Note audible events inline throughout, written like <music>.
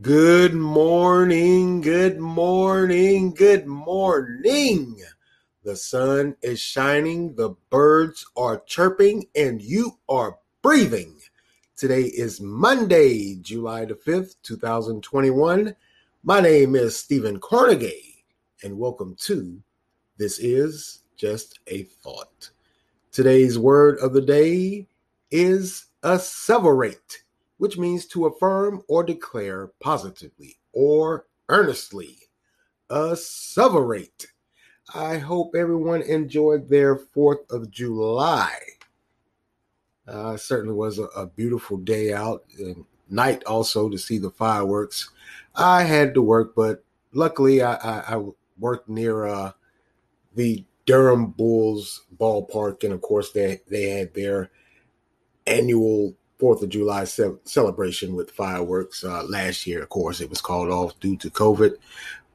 Good morning, good morning, good morning. The sun is shining, the birds are chirping, and you are breathing. Today is Monday, July the 5th, 2021. My name is Stephen Cornegay, and welcome to This Is Just a Thought. Today's word of the day is asseverate which means to affirm or declare positively or earnestly. Asseverate. I hope everyone enjoyed their 4th of July. Uh, certainly was a, a, beautiful day out and night also to see the fireworks. I had to work, but luckily I, I, I worked near uh, the Durham Bulls ballpark, and of course they they had their annual Fourth of July ce- celebration with fireworks. Uh, last year, of course, it was called off due to COVID,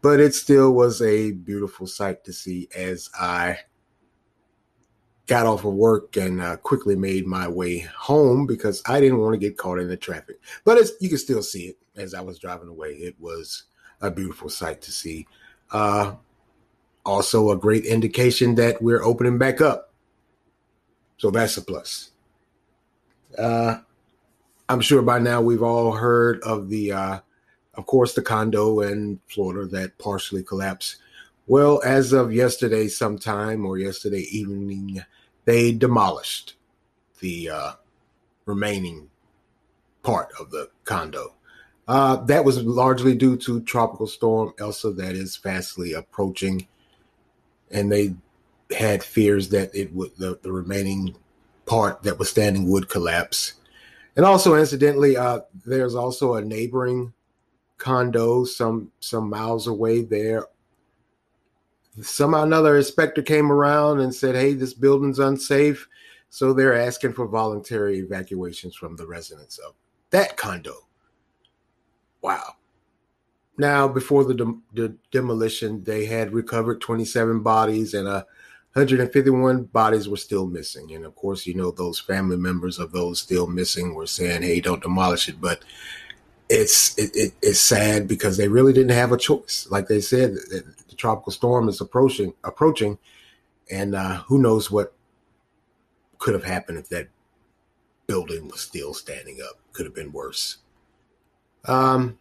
but it still was a beautiful sight to see as I got off of work and uh, quickly made my way home because I didn't want to get caught in the traffic. But you can still see it as I was driving away. It was a beautiful sight to see. Uh, also, a great indication that we're opening back up. So that's a plus. Uh, I'm sure by now we've all heard of the, uh, of course, the condo in Florida that partially collapsed. Well, as of yesterday, sometime or yesterday evening, they demolished the uh, remaining part of the condo. Uh, that was largely due to tropical storm Elsa that is fastly approaching, and they had fears that it would the, the remaining part that was standing would collapse. And also, incidentally, uh, there's also a neighboring condo some some miles away there. Somehow another inspector came around and said, "Hey, this building's unsafe," so they're asking for voluntary evacuations from the residents of that condo. Wow. Now, before the, de- the demolition, they had recovered 27 bodies and a 151 bodies were still missing. And of course, you know, those family members of those still missing were saying, hey, don't demolish it. But it's it, it, it's sad because they really didn't have a choice. Like they said, the, the tropical storm is approaching approaching, and uh, who knows what could have happened if that building was still standing up. Could have been worse. Um,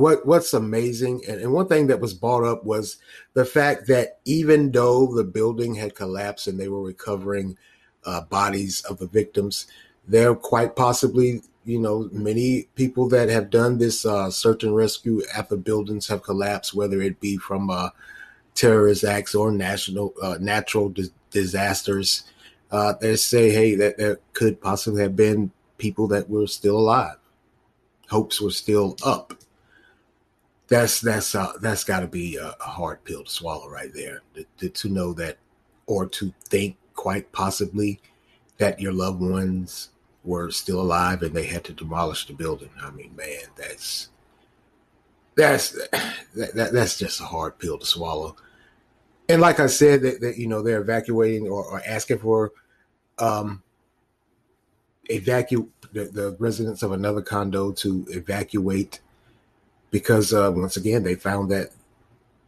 what what's amazing and, and, one thing that was brought up was the fact that even though the building had collapsed and they were recovering uh, bodies of the victims there quite possibly you know many people that have done this uh, search and rescue after buildings have collapsed whether it be from uh, terrorist acts or national uh, natural di- disasters. Uh, they say hey that there could possibly have been people that were still alive. Hopes were still up that's that's uh, that's got to be a, a, hard pill to swallow right there to, to, know that or to think quite possibly that your loved ones were still alive and they had to demolish the building. I mean man that's that's <sighs> that, that that's just a hard pill to swallow. And like i said that, that you know they're evacuating or, or asking for um evacuate the, the residents of another condo to evacuate because uh, once again they found that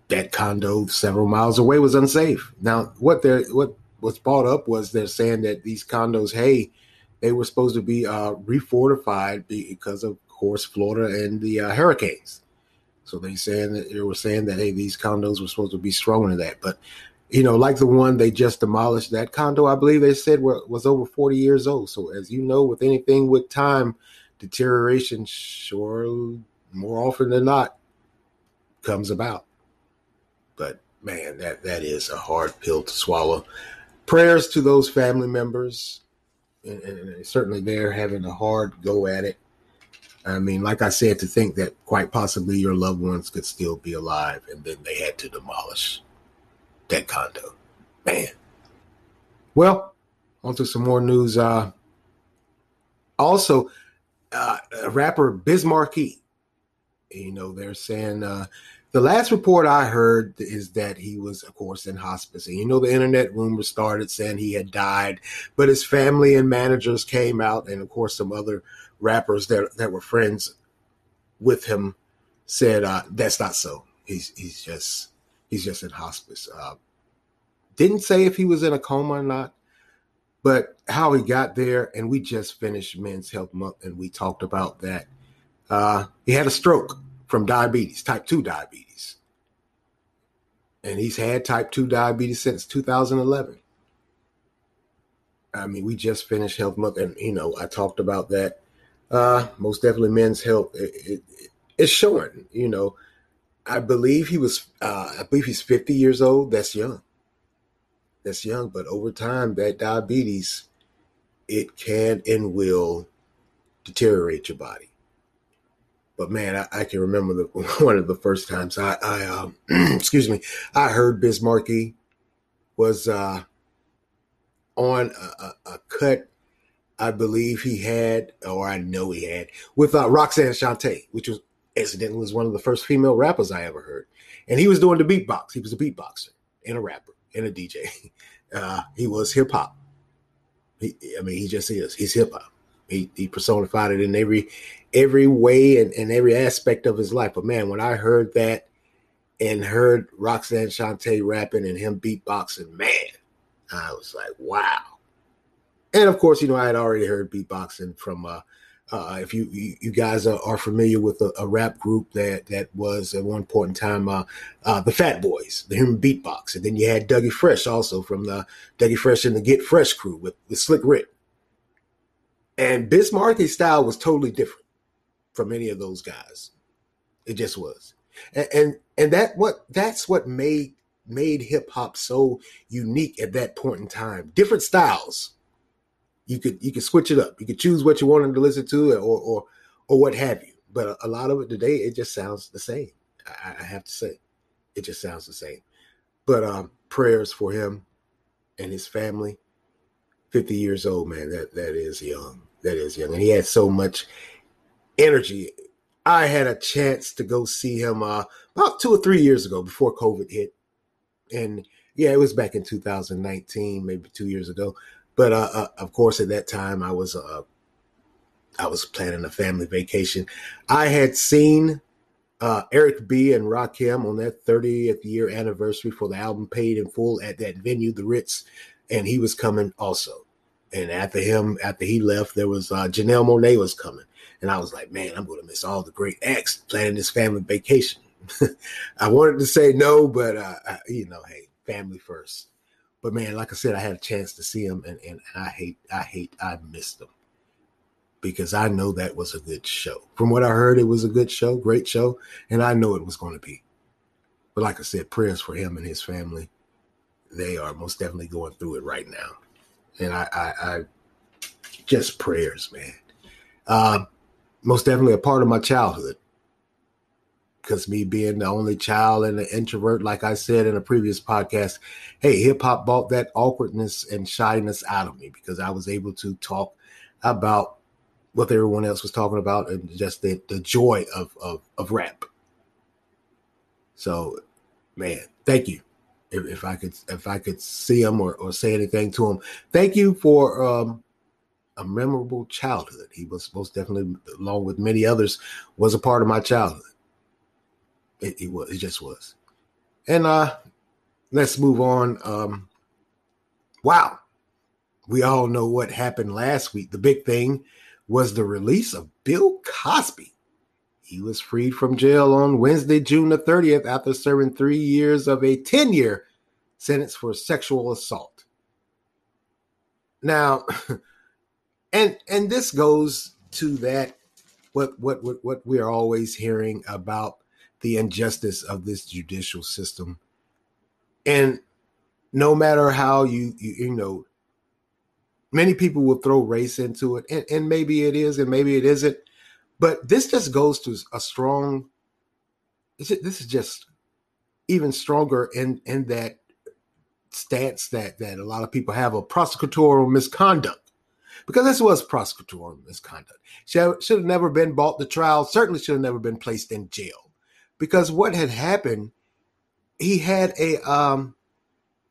that condo several miles away was unsafe. Now, what they what was brought up was they're saying that these condos, hey, they were supposed to be uh, refortified because of course Florida and the uh, hurricanes. So they saying that they were saying that hey, these condos were supposed to be strong to that, but you know, like the one they just demolished, that condo, I believe they said were, was over 40 years old. So as you know, with anything with time, deterioration sure more often than not comes about. But man, that that is a hard pill to swallow. Prayers to those family members, and, and certainly they're having a hard go at it. I mean, like I said, to think that quite possibly your loved ones could still be alive, and then they had to demolish that condo. Man. Well, on to some more news. Uh, also, uh, rapper Biz you know, they're saying uh, the last report I heard is that he was, of course, in hospice. And you know, the internet rumors started saying he had died, but his family and managers came out, and of course, some other rappers that that were friends with him said uh, that's not so. He's he's just he's just in hospice. Uh, didn't say if he was in a coma or not, but how he got there. And we just finished Men's Health Month, and we talked about that. Uh, he had a stroke from diabetes, type two diabetes, and he's had type two diabetes since 2011. I mean, we just finished Health Month, and you know, I talked about that. Uh, most definitely, Men's Health. It, it, it's showing. You know, I believe he was. Uh, I believe he's 50 years old. That's young. That's young, but over time, that diabetes, it can and will deteriorate your body. But man, I, I can remember the, <laughs> one of the first times I, I um, <clears throat> excuse me, I heard Biz Markie was uh, on a, a, a, cut. I believe he had, or I know he had, with uh, Roxanne Shante, which was incidentally was one of the first female rappers I ever heard. And he was doing the beatbox. He was a beatboxer and a rapper and a DJ. <laughs> Uh, he was hip hop. I mean, he just is. He's hip hop. He, he personified it in every every way and, and every aspect of his life. But man, when I heard that and heard Roxanne Shante rapping and him beatboxing, man, I was like, wow. And of course, you know, I had already heard beatboxing from uh, uh, if you, you, guys are, are familiar with a, a, rap group that that was at one point in time uh, uh, the Fat Boys, the human beatbox, and then you had Dougie Fresh also from the Dougie Fresh and the Get Fresh crew with, with Slick Rick. And Biz Markie's style was totally different from any of those guys. It just was, and and, and that what that's what made made hip hop so unique at that point in time. Different styles you could you could switch it up. You could choose what you wanted to listen to, or or or what have you. But a, a lot of it today, it just sounds the same. I, I, have to say, it just sounds the same. But um, prayers for him and his family. Fifty years old, man. That that is young. That is young, and he had so much energy. I had a chance to go see him uh, about two or three years ago before COVID hit, and yeah, it was back in 2019, maybe two years ago. But uh, uh, of course, at that time, I was uh, I was planning a family vacation. I had seen uh, Eric B and Rakim on their 30th year anniversary for the album Paid in Full at that venue, the Ritz, and he was coming also. And after him, after he left, there was uh, Janelle Monáe was coming, and I was like, man, I'm going to miss all the great acts planning this family vacation. <laughs> I wanted to say no, but uh, I, you know, hey, family first. But man, like I said, I had a chance to see him, and, and, I hate, I hate, I missed him because I know that was a good show. From what I heard, it was a good show, great show, and I know it was going to be. But like I said, prayers for him and his family. They are most definitely going through it right now, and I, I, I just prayers, man. Uh, most definitely a part of my childhood because me being the only child and an introvert, like I said in a previous podcast, hey, hip hop bought that awkwardness and shyness out of me because I was able to talk about what everyone else was talking about and just the, the joy of, of, of rap. So, man, thank you. If, if I could if I could see him or, or say anything to him, thank you for um, a memorable childhood. He was most definitely, along with many others, was a part of my childhood. It, it was. It just was. And uh, let's move on. Um, wow, we all know what happened last week. The big thing was the release of Bill Cosby. He was freed from jail on Wednesday, June the 30th, after serving three years of a 10 year sentence for sexual assault. Now, <laughs> and and this goes to that what what what, what we are always hearing about the injustice of this judicial system. And no matter how you, you, you know, many people will throw race into it, and, and maybe it is, and maybe it isn't. But this just goes to a strong. This is just even stronger in in that stance that that a lot of people have of prosecutorial misconduct, because this was prosecutorial misconduct. Should, should have never been brought to trial. Certainly should have never been placed in jail because what had happened, he had a um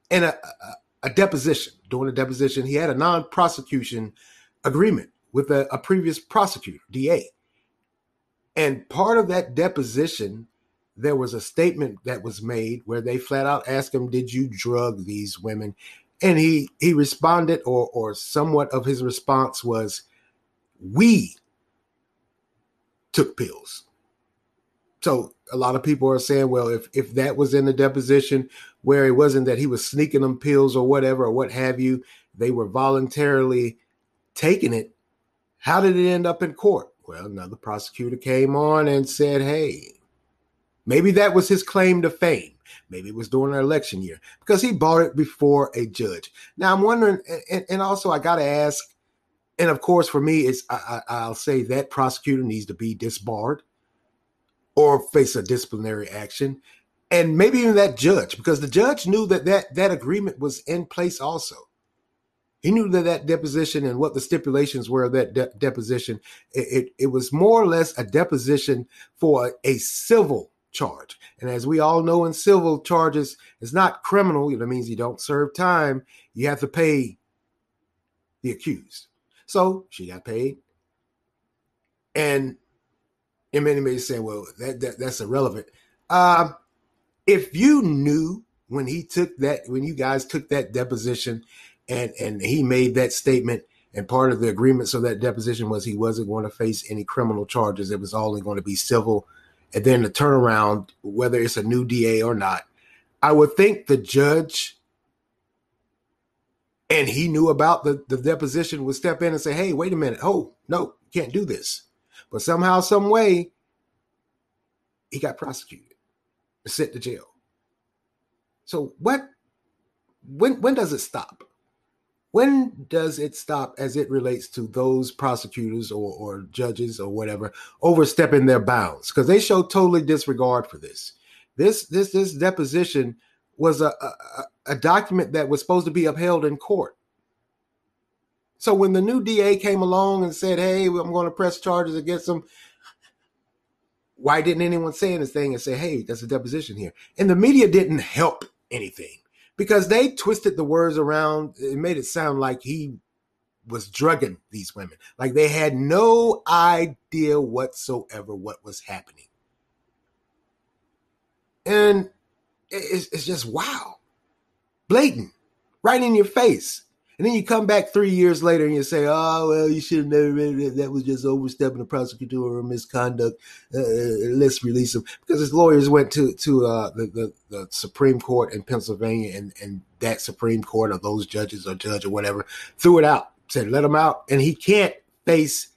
in a, a, a deposition during a deposition. He had a non-prosecution agreement with a, a previous prosecutor, DA, And part of that deposition, there was a statement that was made where they flat out asked him, Did you drug these women? And he he responded, or or somewhat of his response was, We took pills. So a lot of people are saying, well, if if that was in the deposition where it wasn't that he was sneaking them pills or whatever or what have you, they were voluntarily taking it. How did it end up in court? Well, another prosecutor came on and said, hey, maybe that was his claim to fame. Maybe it was during an election year because he bought it before a judge. Now I'm wondering, and, and also I got to ask, and of course for me, it's I, I'll say that prosecutor needs to be disbarred or face a disciplinary action and maybe even that judge because the judge knew that that, that agreement was in place also he knew that that deposition and what the stipulations were of that de- deposition. It, it, it, was more or less a deposition for a, a, civil charge. And as we all know in civil charges it's not criminal. That means you don't serve time. You have to pay the accused. So she got paid. And and many may say, well, that, that that's irrelevant. Um, if you knew when he took that, when you guys took that deposition and and he made that statement, and part of the agreements of that deposition was he wasn't going to face any criminal charges. It was only going to be civil. And then the turnaround, whether it's a new DA or not, I would think the judge and he knew about the, the deposition would step in and say, Hey, wait a minute. Oh, no, can't do this. But somehow, some way, he got prosecuted, sent to jail. So what? When when does it stop? When does it stop as it relates to those prosecutors or, or judges or whatever overstepping their bounds? Because they show totally disregard for this. This this this deposition was a, a, a document that was supposed to be upheld in court. So when the new DA came along and said, "Hey, I'm going to press charges against them why didn't anyone say anything and say, "Hey, there's a deposition here"? And the media didn't help anything because they twisted the words around. It made it sound like he was drugging these women, like they had no idea whatsoever what was happening. And it's, it's just wow, blatant, right in your face. And then you come back three years later and you say, "Oh well, you should have never it. That was just overstepping the prosecutorial misconduct. Uh, uh, let's release him." Because his lawyers went to to uh, the, the, the Supreme Court in Pennsylvania, and and that Supreme Court or those judges or judge or whatever threw it out, said let him out, and he can't face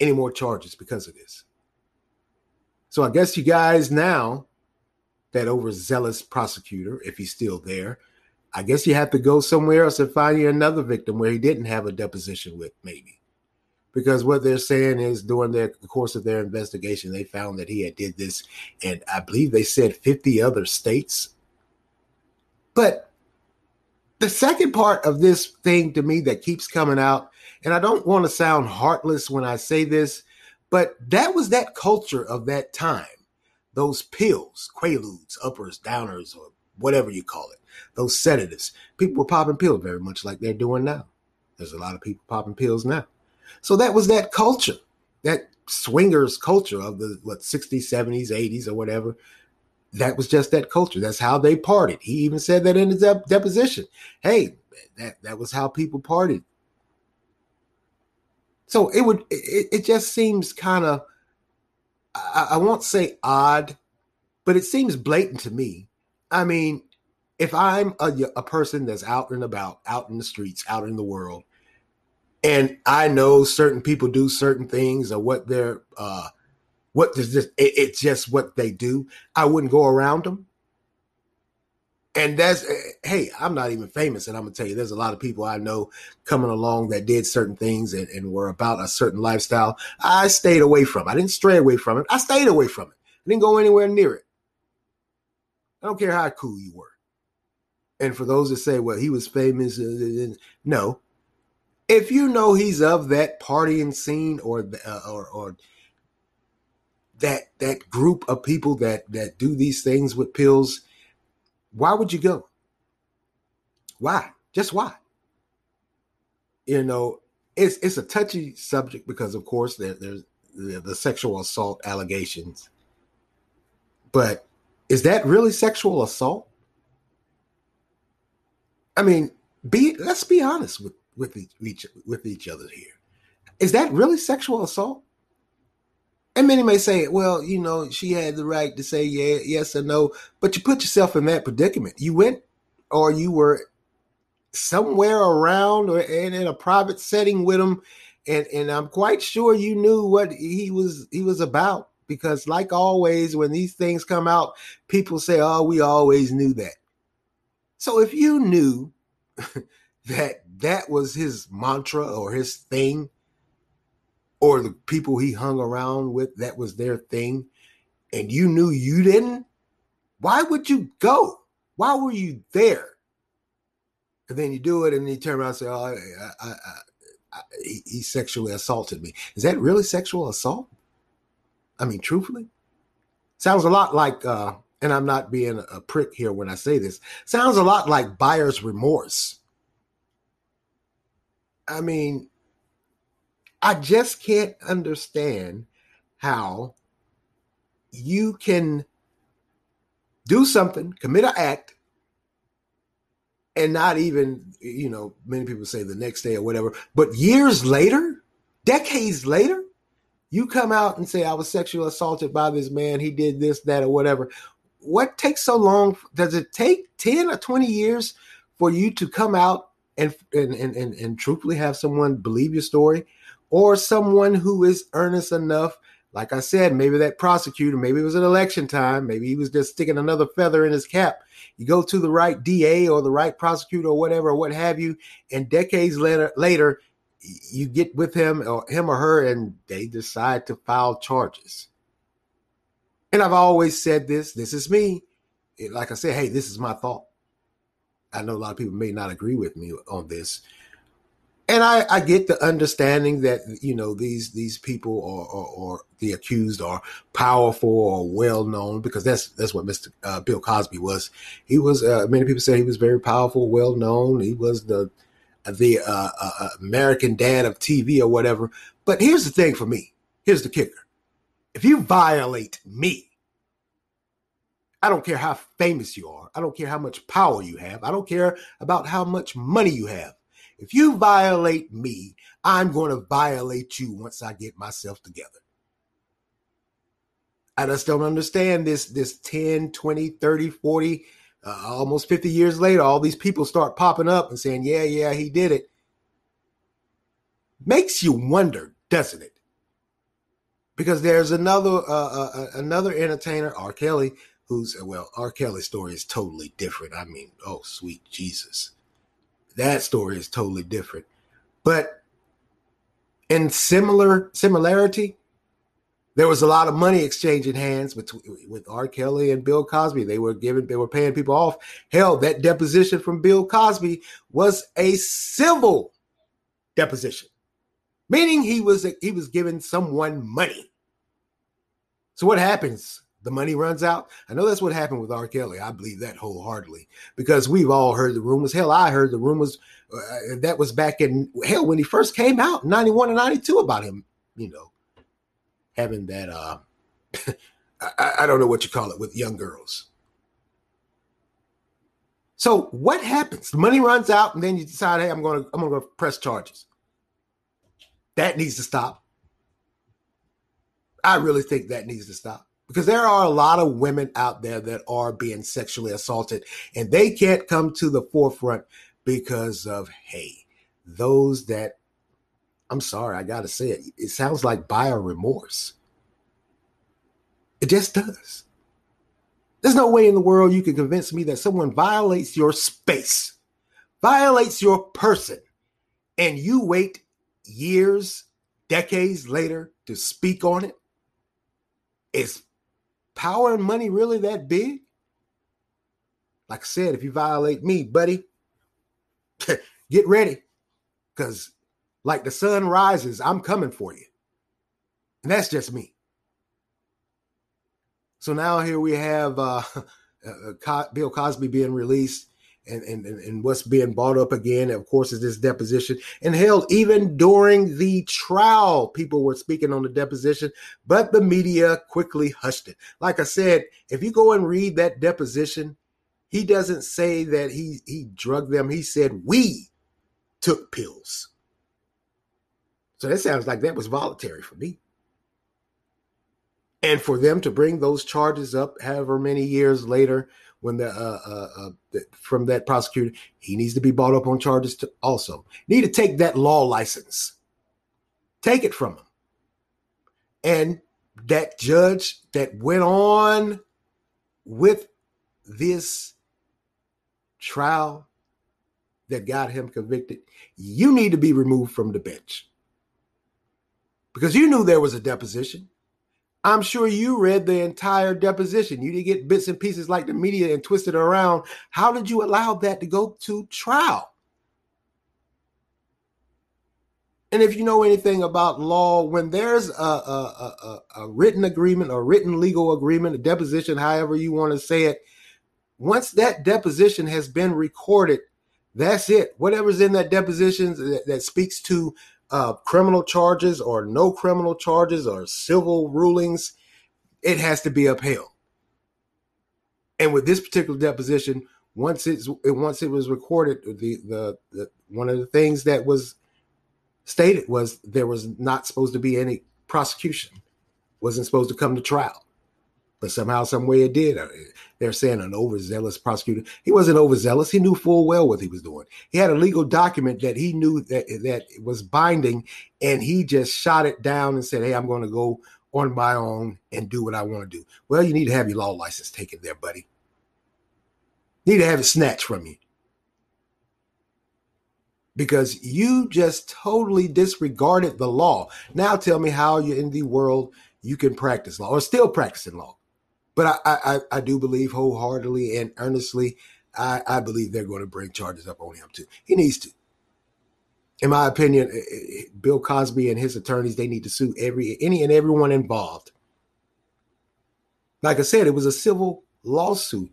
any more charges because of this. So I guess you guys now, that overzealous prosecutor, if he's still there, I guess you have to go somewhere else and find you another victim where he didn't have a deposition with, maybe. Because what they're saying is during their, the course of their investigation, they found that he had did this, and I believe they said 50 other states. But the second part of this thing to me that keeps coming out, and I don't want to sound heartless when I say this, but that was that culture of that time. Those pills, quaaludes, uppers, downers, or whatever you call it those sedatives. People were popping pills very much like they're doing now. There's a lot of people popping pills now. So that was that culture, that swingers culture of the what 60s, 70s, 80s, or whatever. That was just that culture. That's how they partied. He even said that in his deposition. Hey, that that was how people partied. So it would it, it just seems kind of I, I won't say odd, but it seems blatant to me. I mean, if I'm a, a person that's out and about, out in the streets, out in the world, and I know certain people do certain things or what they're, uh, what does this, it, it's just what they do. I wouldn't go around them. And that's, eh, hey, I'm not even famous. And I'm going to tell you, there's a lot of people I know coming along that did certain things and, and were about a certain lifestyle. I stayed away from it. I didn't stray away from it. I stayed away from it. I didn't go anywhere near it. I don't care how cool you were. And for those that say, well, he was famous, uh, uh, uh, no. If you know he's of that partying scene or uh, or, or that that group of people that that do these things with pills, why would you go? Why? Just why? You know, it's it's a touchy subject because of course there, there's the, the sexual assault allegations. But is that really sexual assault? I mean, be let's be honest with with each with each other here. Is that really sexual assault? And many may say, well, you know, she had the right to say yeah, yes or no, but you put yourself in that predicament. You went or you were somewhere around or in, in a private setting with him and and I'm quite sure you knew what he was he was about because like always when these things come out people say oh we always knew that. So if you knew <laughs> that that was his mantra or his thing or the people he hung around with that was their thing and you knew you didn't why would you go? Why were you there? And then you do it and then you turn around and say oh I, I, I, he, he sexually assaulted me. Is that really sexual assault i mean truthfully sounds a lot like uh and i'm not being a prick here when i say this sounds a lot like buyer's remorse. I mean, I just can't understand how you can do something, commit an act, and not even, you know, many people say the next day or whatever, but years later, decades later, you come out and say, I was sexually assaulted by this man, he did this, that, or whatever. What takes so long? Does it take 10 or 20 years for you to come out and and and and, and truthfully have someone believe your story, or someone who is earnest enough. Like I said, maybe that prosecutor, maybe it was an election time, maybe he was just sticking another feather in his cap. You go to the right DA or the right prosecutor or whatever, or what have you, and decades later, later, you get with him or him or her, and they decide to file charges. And I've always said this. This is me. Like I said, hey, this is my thought. I know a lot of people may not agree with me on this. And I, I get the understanding that you know these these people or, or, the accused are powerful or well known because that's that's what Mr. Uh, Bill Cosby was. He was uh, many people say he was very powerful, well known. He was the the uh, uh, uh American dad of TV or whatever. But here's the thing for me. Here's the kicker: if you violate me, I don't care how famous you are. I don't care how much power you have. I don't care about how much money you have. If you violate me, I'm going to violate you once I get myself together. I just don't understand this this 10, 20, 30, 40, uh, almost 50 years later, all these people start popping up and saying, yeah, yeah, he did it. Makes you wonder, doesn't it? Because there's another uh, uh, uh another entertainer, R. Kelly, who's well, R. Kelly's story is totally different. I mean, oh sweet Jesus. That story is totally different. But in similar similarity, there was a lot of money exchanging hands between with R. Kelly and Bill Cosby. They were giving, they were paying people off. Hell, that deposition from Bill Cosby was a civil deposition, meaning he was he was giving someone money. So what happens the money runs out. I know that's what happened with R. Kelly. I believe that wholeheartedly because we've all heard the rumors. Hell, I heard the rumors uh, that was back in hell when he first came out, 91 and 92 about him, you know, having that, uh, <laughs> I, I don't know what you call it with young girls. So what happens? The money runs out, and then you decide, hey, I'm to I'm to press charges. That needs to stop. I really think that needs to stop because there are a lot of women out there that are being sexually assaulted and they can't come to the forefront because of hey those that i'm sorry i gotta say it it sounds like buyer remorse it just does there's no way in the world you can convince me that someone violates your space violates your person and you wait years decades later to speak on it's power and money really that big? Like I said, if you violate me, buddy, <laughs> get ready. Because like the sun rises, I'm coming for you. And that's just me. So now here we have uh, <laughs> uh, Bill Cosby being released, and, and, and what's being brought up again, of course, is this deposition. And hell, even during the trial, people were speaking on the deposition, but the media quickly hushed it. Like I said, if you go and read that deposition, he doesn't say that he he drugged them. He said we took pills. So that sounds like that was voluntary for me. And for them to bring those charges up, however many years later, when the, uh, uh, uh, the, from that prosecutor, he needs to be brought up on charges to also. Need to take that law license, take it from him, and that judge that went on with this trial that got him convicted, you need to be removed from the bench because you knew there was a deposition. I'm sure you read the entire deposition. You didn't get bits and pieces like the media and twist it around. How did you allow that to go to trial? And if you know anything about law, when there's a, a, a, a written agreement, a written legal agreement, a deposition, however you want to say it, once that deposition has been recorded, that's it. Whatever's in that deposition that, that speaks to uh, criminal charges or no criminal charges or civil rulings, it has to be upheld. And with this particular deposition, once it's once it was recorded, the, the the one of the things that was stated was there was not supposed to be any prosecution, wasn't supposed to come to trial but somehow, some way it did. They're saying an overzealous prosecutor. He wasn't overzealous. He knew full well what he was doing. He had a legal document that he knew that that was binding, and he just shot it down and said, "Hey, I'm going to go on my own and do what I want to do." Well, you need to have your law license taken there, buddy. You need to have it snatched from you because you just totally disregarded the law. Now tell me how you're in the world you can practice law or still practicing law. But I, I, I do believe wholeheartedly and earnestly, I, I believe they're going to bring charges up on him too. He needs to. In my opinion, eh, eh, Bill Cosby and his attorneys, they need to sue every any and everyone involved. Like I said, it was a civil lawsuit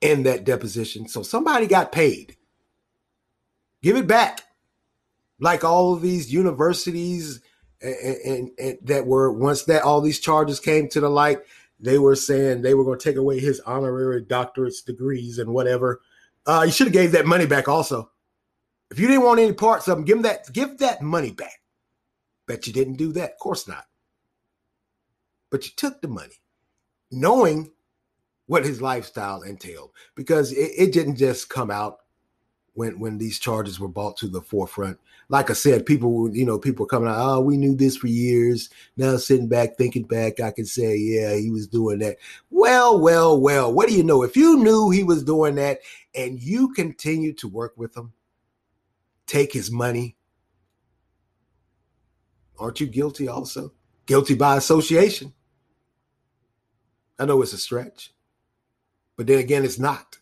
in that deposition. So somebody got paid. Give it back. Like all of these universities and, and, and, that were once that all these charges came to the light, they were saying they were going to take away his honorary doctorates, degrees, and whatever. Uh, you should have gave that money back also. If you didn't want any parts of them, give that give that money back. Bet you didn't do that. Of course not. But you took the money, knowing what his lifestyle entailed, because it, it didn't just come out when when these charges were brought to the forefront. Like I said, people you know, people coming out, oh, we knew this for years. Now sitting back, thinking back, I can say, yeah, he was doing that. Well, well, well, what do you know? If you knew he was doing that and you continue to work with him, take his money, aren't you guilty also? Guilty by association. I know it's a stretch, but then again, it's not.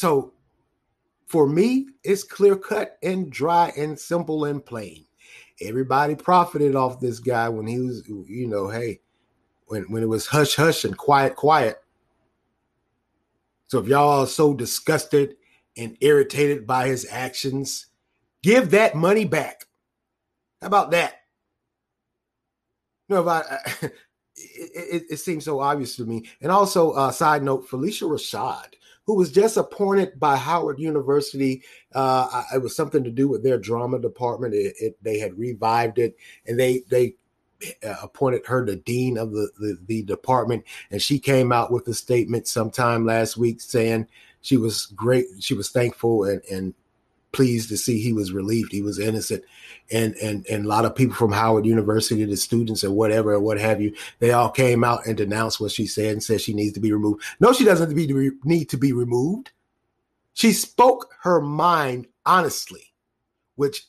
So for me, it's clear cut and dry and simple and plain. Everybody profited off this guy when he was, you know, hey, when, when it was hush hush and quiet, quiet. So if y'all are so disgusted and irritated by his actions, give that money back. How about that? No, but <laughs> it, it, it, seems so obvious to me. And also, uh, side note, Phylicia Rashad who was just appointed by Howard University. Uh, it was something to do with their drama department. It, it, they had revived it, and they they uh, appointed her the dean of the, the, the department, and she came out with a statement sometime last week saying she was great. She was thankful and and pleased to see he was relieved. He was innocent. And, and, and a lot of people from Howard University, the students or whatever, or what have you, they all came out and denounced what she said and said she needs to be removed. No, she doesn't need to be removed. She spoke her mind honestly, which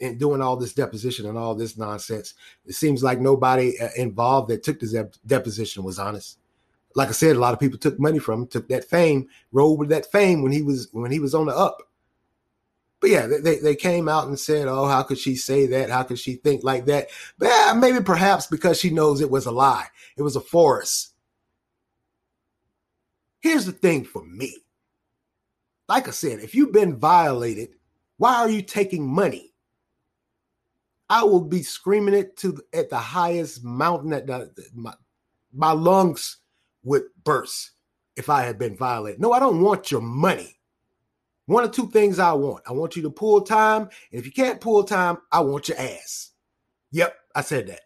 in, doing all this deposition and all this nonsense, it seems like nobody uh, involved that took this deposition was honest. Like I said, a lot of people took money from him, took that fame, rolled with that fame when he was when he was on the up but yeah, they, they came out and said, "Oh, how could she say that? How could she think like that?" But yeah, maybe perhaps because she knows it was a lie. It was a force. Here's the thing for me. Like I said, if you've been violated, why are you taking money? I will be screaming it to at the highest mountain that the, my, my lungs would burst if I had been violated. No, I don't want your money. One or two things I want. I want you to pull time. And if you can't pull time, I want your ass. Yep, I said that.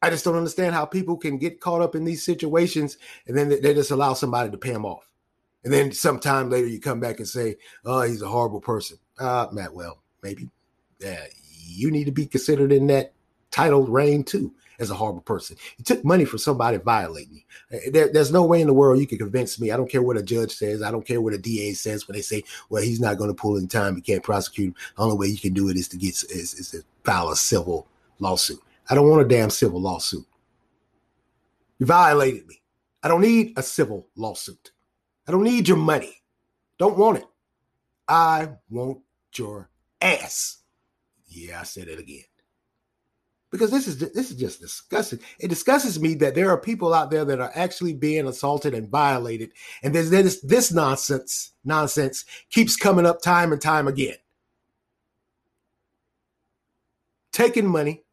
I just don't understand how people can get caught up in these situations and then they just allow somebody to pay them off. And then sometime later you come back and say, oh, he's a horrible person. Uh, Matt, well, maybe. Yeah, you need to be considered in that title reign too as a horrible person. You took money from somebody violating you. Uh, there, there's no way in the world you can convince me. I don't care what a judge says. I don't care what a DA says when they say, well, he's not going to pull in time. He can't prosecute him. The only way you can do it is to get is, is to file a civil lawsuit. I don't want a damn civil lawsuit. You violated me. I don't need a civil lawsuit. I don't need your money. Don't want it. I want your ass. Yeah, I said it again. Because this is this is just disgusting. It disgusts me that there are people out there that are actually being assaulted and violated, and there's this this nonsense nonsense keeps coming up time and time again. Taking money,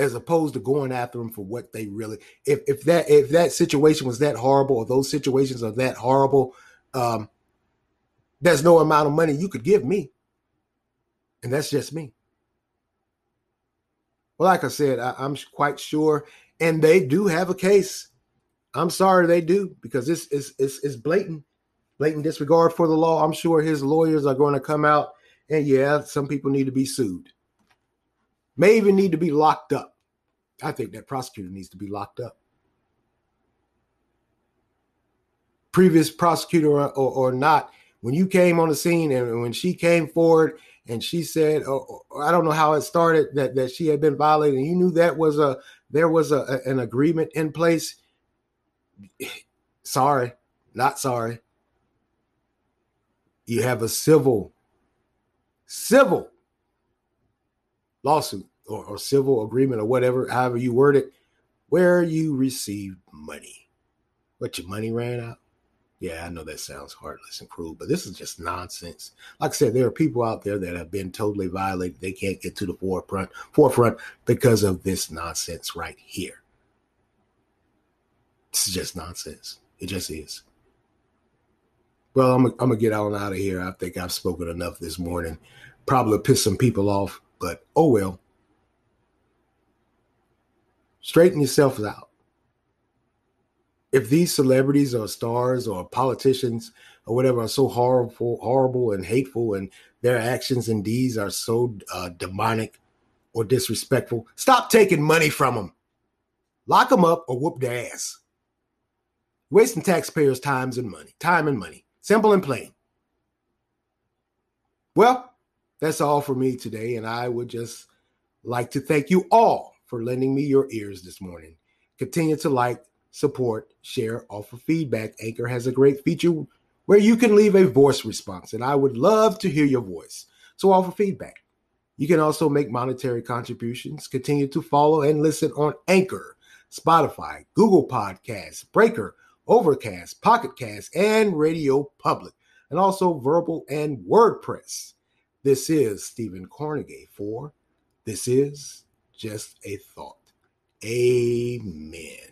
as opposed to going after them for what they really if if that if that situation was that horrible or those situations are that horrible um there's no amount of money you could give me and that's just me well like i said I, i'm quite sure and they do have a case i'm sorry they do because this is it's, it's blatant blatant disregard for the law i'm sure his lawyers are going to come out and yeah some people need to be sued may even need to be locked up. I think that prosecutor needs to be locked up. Previous prosecutor or, or, not, when you came on the scene and when she came forward and she said, oh, oh, I don't know how it started that, that she had been violated, and you knew that was a there was a, an agreement in place. <sighs> sorry, not sorry. You have a civil, civil lawsuit or, or civil agreement or whatever, however you word it, where you received money. But your money ran out. Yeah, I know that sounds heartless and cruel, but this is just nonsense. Like I said, there are people out there that have been totally violated. They can't get to the forefront forefront because of this nonsense right here. This is just nonsense. It just is. Well, I'm, I'm gonna get on out of here. I think I've spoken enough this morning. Probably piss some people off, but oh well. Straighten yourself out. If these celebrities or stars or politicians or whatever are so horrible, horrible and hateful, and their actions and deeds are so uh, demonic or disrespectful, stop taking money from them. Lock them up or whoop their ass. Wasting taxpayers' times and money, time and money. Simple and plain. Well, that's all for me today, and I would just like to thank you all for lending me your ears this morning. Continue to like, support, share, offer feedback. Anchor has a great feature where you can leave a voice response, and I would love to hear your voice. So offer feedback. You can also make monetary contributions. Continue to follow and listen on Anchor, Spotify, Google Podcasts, Breaker, Overcast, Pocket Cast, and Radio Public, and also Verbal and WordPress. This is Stephen Cornegay for This Is just a thought. Amen.